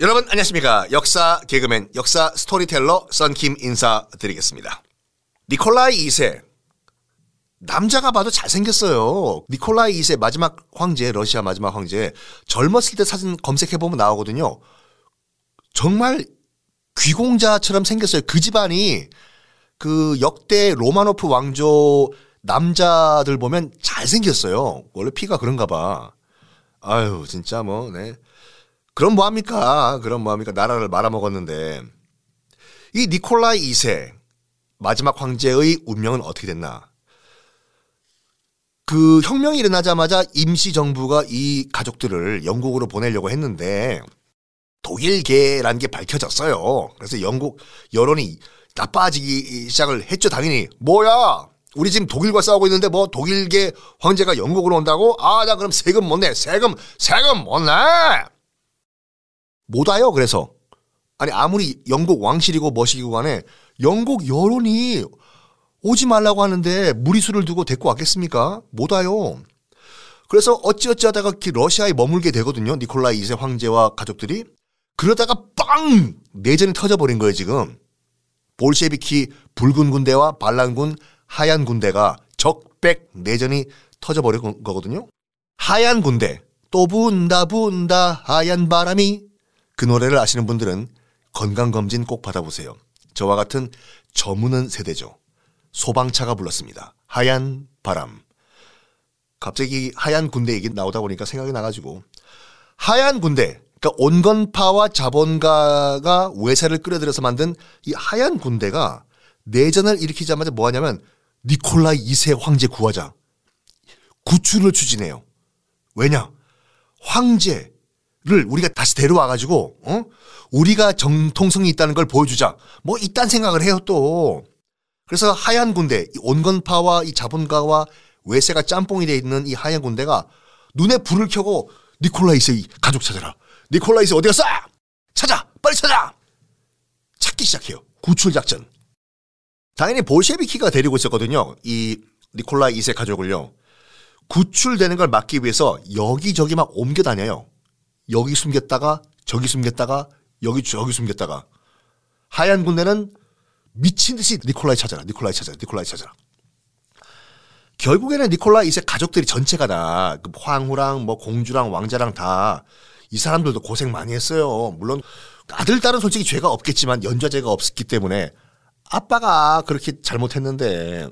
여러분 안녕하십니까. 역사 개그맨 역사 스토리텔러 썬킴 인사드리겠습니다. 니콜라이 2세. 남자가 봐도 잘생겼어요. 니콜라이 2세 마지막 황제 러시아 마지막 황제 젊었을 때 사진 검색해보면 나오거든요. 정말 귀공자처럼 생겼어요. 그 집안이 그 역대 로마노프 왕조 남자들 보면 잘생겼어요. 원래 피가 그런가 봐. 아유 진짜 뭐 네. 그럼 뭐합니까? 그럼 뭐합니까? 나라를 말아먹었는데 이 니콜라이 2세 마지막 황제의 운명은 어떻게 됐나? 그 혁명이 일어나자마자 임시 정부가 이 가족들을 영국으로 보내려고 했는데 독일계라는 게 밝혀졌어요. 그래서 영국 여론이 나빠지기 시작을 했죠. 당연히 뭐야? 우리 지금 독일과 싸우고 있는데 뭐 독일계 황제가 영국으로 온다고? 아, 나 그럼 세금 못 내. 세금, 세금 못 내. 못 와요. 그래서 아니 아무리 영국 왕실이고 뭐시기고 간에 영국 여론이 오지 말라고 하는데 무리수를 두고 데리고 왔겠습니까? 못 와요. 그래서 어찌어찌 하다가 러시아에 머물게 되거든요. 니콜라이 2세 황제와 가족들이. 그러다가 빵! 내전이 터져버린 거예요, 지금. 볼셰비키 붉은 군대와 반란군 하얀 군대가 적백 내전이 터져버린 거거든요. 하얀 군대. 또 분다 분다 하얀 바람이 그 노래를 아시는 분들은 건강검진 꼭 받아보세요. 저와 같은 저무는 세대죠. 소방차가 불렀습니다. 하얀 바람. 갑자기 하얀 군대 얘기 나오다 보니까 생각이 나가지고 하얀 군대 그러니까 온건파와 자본가가 외세를 끌어들여서 만든 이 하얀 군대가 내전을 일으키자마자 뭐 하냐면 니콜라이 2세 황제 구하자. 구출을 추진해요. 왜냐? 황제 를 우리가 다시 데려와 가지고 어? 우리가 정통성이 있다는 걸 보여주자. 뭐 이딴 생각을 해요 또. 그래서 하얀 군대, 이 온건파와 이 자본가와 외세가 짬뽕이 돼 있는 이 하얀 군대가 눈에 불을 켜고 니콜라이스의 가족 찾아라. 니콜라이 2세 어디 갔어? 찾아, 빨리 찾아. 찾기 시작해요. 구출 작전. 당연히 볼셰비키가 데리고 있었거든요. 이 니콜라이 2세 가족을요. 구출되는 걸 막기 위해서 여기저기 막 옮겨 다녀요. 여기 숨겼다가 저기 숨겼다가 여기 저기 숨겼다가 하얀 군대는 미친 듯이 니콜라이 찾아라, 니콜라이 찾아라, 니콜라이 찾아라. 결국에는 니콜라이 이세 가족들이 전체가 다 그 황후랑 뭐 공주랑 왕자랑 다 이 사람들도 고생 많이 했어요. 물론 아들 딸은 솔직히 죄가 없겠지만 연좌죄가 없었기 때문에 아빠가 그렇게 잘못했는데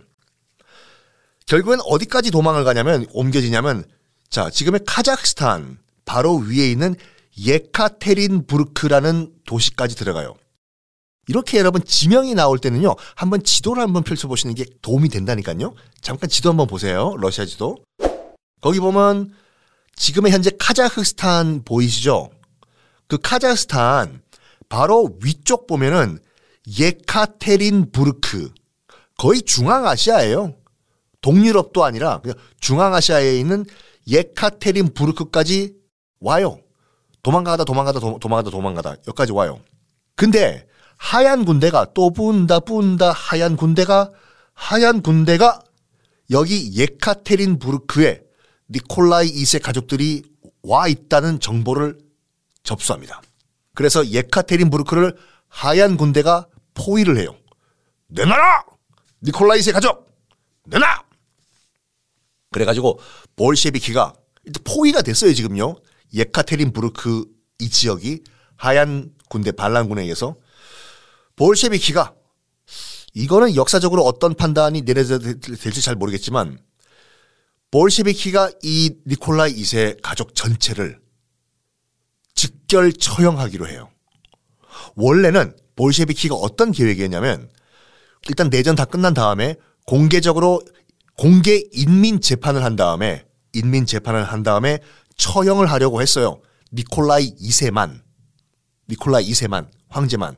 결국엔 어디까지 도망을 가냐면 옮겨지냐면 자 지금의 카자흐스탄 바로 위에 있는 예카테린부르크라는 도시까지 들어가요. 이렇게 여러분 지명이 나올 때는요. 한번 지도를 한번 펼쳐보시는 게 도움이 된다니까요. 잠깐 지도 한번 보세요. 러시아 지도. 거기 보면 지금의 현재 카자흐스탄 보이시죠? 그 카자흐스탄 바로 위쪽 보면은 예카테린부르크 거의 중앙아시아예요. 동유럽도 아니라 중앙아시아에 있는 예카테린부르크까지 와요. 도망가다 도망가다 도, 망가다 도망가다 여기까지 와요. 근데 하얀 군대가 또 분다 분다 하얀 군대가 하얀 군대가 여기 예카테린부르크에 니콜라이 2세 가족들이 와 있다는 정보를 접수합니다. 그래서 예카테린부르크를 하얀 군대가 포위를 해요. 내놔라! 니콜라이 2세 가족! 내놔! 그래가지고 볼셰비키가 포위가 됐어요 지금요. 예카테린부르크 이 지역이 하얀 군대 반란군에 의해서 볼셰비키가 이거는 역사적으로 어떤 판단이 내려져야 될지 잘 모르겠지만 볼셰비키가 이 니콜라이 2세 가족 전체를 직결 처형하기로 해요. 원래는 볼셰비키가 어떤 계획이었냐면 일단 내전 다 끝난 다음에 공개적으로 공개 인민 재판을 한 다음에 인민 재판을 한 다음에 처형을 하려고 했어요. 니콜라이 2세만. 니콜라이 2세만. 황제만.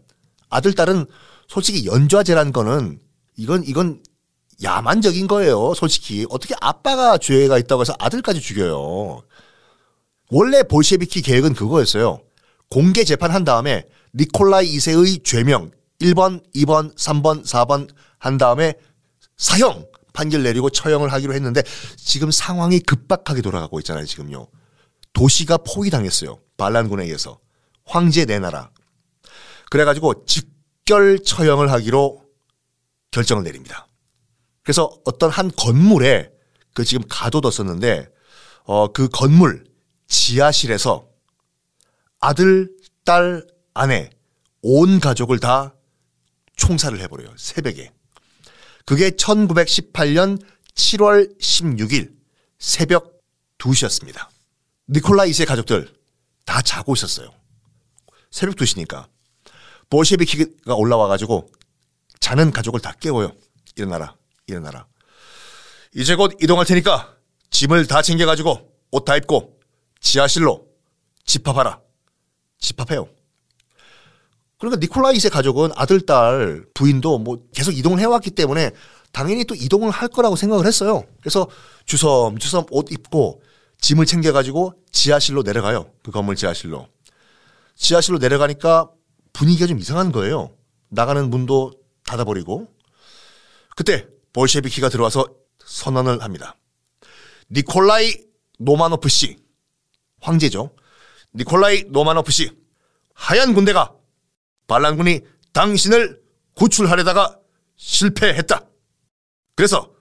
아들, 딸은 솔직히 연좌제란 거는 이건, 이건 야만적인 거예요. 솔직히. 어떻게 아빠가 죄가 있다고 해서 아들까지 죽여요. 원래 볼셰비키 계획은 그거였어요. 공개 재판한 다음에 니콜라이 2세의 죄명 1번, 2번, 3번, 4번 한 다음에 사형 판결 내리고 처형을 하기로 했는데 지금 상황이 급박하게 돌아가고 있잖아요, 지금요. 도시가 포위당했어요. 반란군에 의해서. 황제 내놔라. 그래가지고 직결 처형을 하기로 결정을 내립니다. 그래서 어떤 한 건물에 그 지금 가둬뒀었는데 어, 그 건물 지하실에서 아들, 딸, 아내 온 가족을 다 총살을 해버려요. 새벽에. 그게 1918년 7월 16일 새벽 2시였습니다. 니콜라 이세 가족들 다 자고 있었어요. 새벽 2시니까. 볼셰비키가 올라와가지고 자는 가족을 다 깨워요. 일어나라, 일어나라. 이제 곧 이동할 테니까 짐을 다 챙겨가지고 옷 다 입고 지하실로 집합하라. 집합해요. 그러니까 니콜라 이세 가족은 아들, 딸, 부인도 뭐 계속 이동을 해왔기 때문에 당연히 또 이동을 할 거라고 생각을 했어요. 그래서 주섬주섬 옷 입고 짐을 챙겨가지고 지하실로 내려가요. 그 건물 지하실로. 지하실로 내려가니까 분위기가 좀 이상한 거예요. 나가는 문도 닫아버리고. 그때 볼셰비키가 들어와서 선언을 합니다. 니콜라이 노마노프 씨, 황제죠. 니콜라이 노마노프 씨, 하얀 군대가 반란군이 당신을 구출하려다가 실패했다. 그래서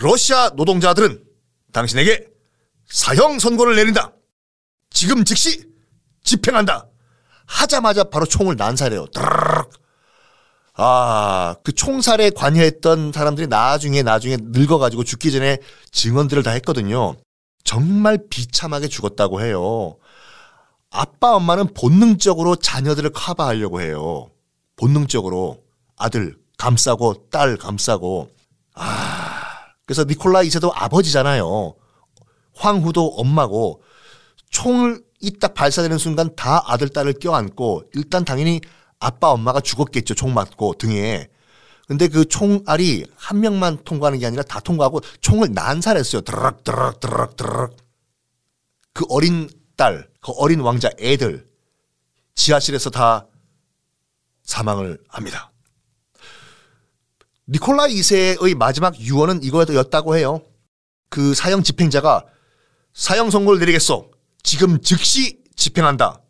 러시아 노동자들은 당신에게 사형 선고를 내린다. 지금 즉시 집행한다. 하자마자 바로 총을 난사해요. 아, 그 총살에 관여했던 사람들이 나중에 나중에 늙어가지고 죽기 전에 증언들을 다 했거든요. 정말 비참하게 죽었다고 해요. 아빠 엄마는 본능적으로 자녀들을 커버하려고 해요. 본능적으로 아들 감싸고 딸 감싸고 아 그래서 니콜라 이세도 아버지잖아요. 황후도 엄마고 총을 이 딱 발사되는 순간 다 아들 딸을 껴안고 일단 당연히 아빠 엄마가 죽었겠죠 총 맞고 등에 근데 그 총알이 한 명만 통과하는 게 아니라 다 통과하고 총을 난살했어요 드럭 드럭 드럭 드럭 그 어린 딸, 그 어린 왕자 애들 지하실에서 다 사망을 합니다. 니콜라 2세의 마지막 유언은 이거였다고 해요. 그 사형 집행자가 사형 선고를 내리겠소. 지금 즉시 집행한다.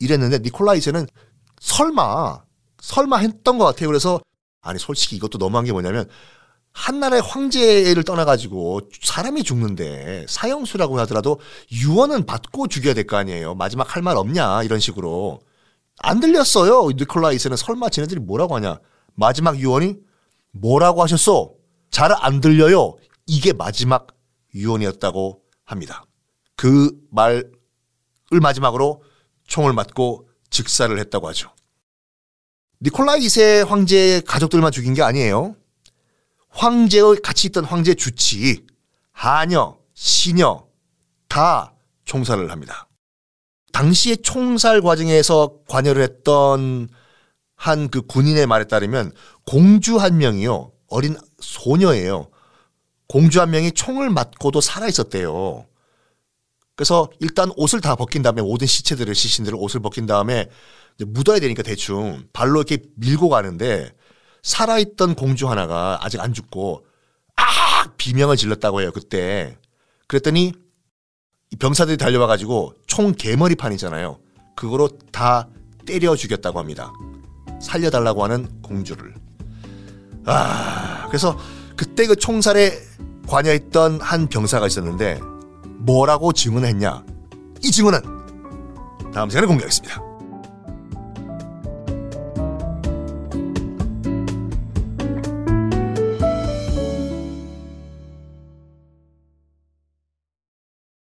이랬는데 니콜라 2세는 설마 설마 했던 것 같아요. 그래서 아니 솔직히 이것도 너무한 게 뭐냐면 한나라의 황제를 떠나가지고 사람이 죽는데 사형수라고 하더라도 유언은 받고 죽여야 될 거 아니에요. 마지막 할 말 없냐 이런 식으로 안 들렸어요. 니콜라이스는 설마 쟤네들이 뭐라고 하냐. 마지막 유언이 뭐라고 하셨어? 잘안 들려요. 이게 마지막 유언이었다고 합니다. 그 말을 마지막으로 총을 맞고 즉사를 했다고 하죠. 니콜라이 2세 황제의 가족들만 죽인 게 아니에요. 황제의 같이 있던 황제 주치, 하녀, 시녀 다 총살을 합니다. 당시의 총살 과정에서 관여를 했던 한 그 군인의 말에 따르면 공주 한 명이요. 어린 소녀예요. 공주 한 명이 총을 맞고도 살아 있었대요. 그래서 일단 옷을 다 벗긴 다음에 모든 시체들을 시신들을 옷을 벗긴 다음에 묻어야 되니까 대충 발로 이렇게 밀고 가는데 살아있던 공주 하나가 아직 안 죽고 아 비명을 질렀다고 해요 그때. 그랬더니 병사들이 달려와 가지고 총 개머리판이잖아요. 그거로 다 때려 죽였다고 합니다. 살려달라고 하는 공주를. 아 그래서 그때 그 총살에 관여했던 한 병사가 있었는데 뭐라고 증언했냐 이 증언은 다음 시간에 공개하겠습니다.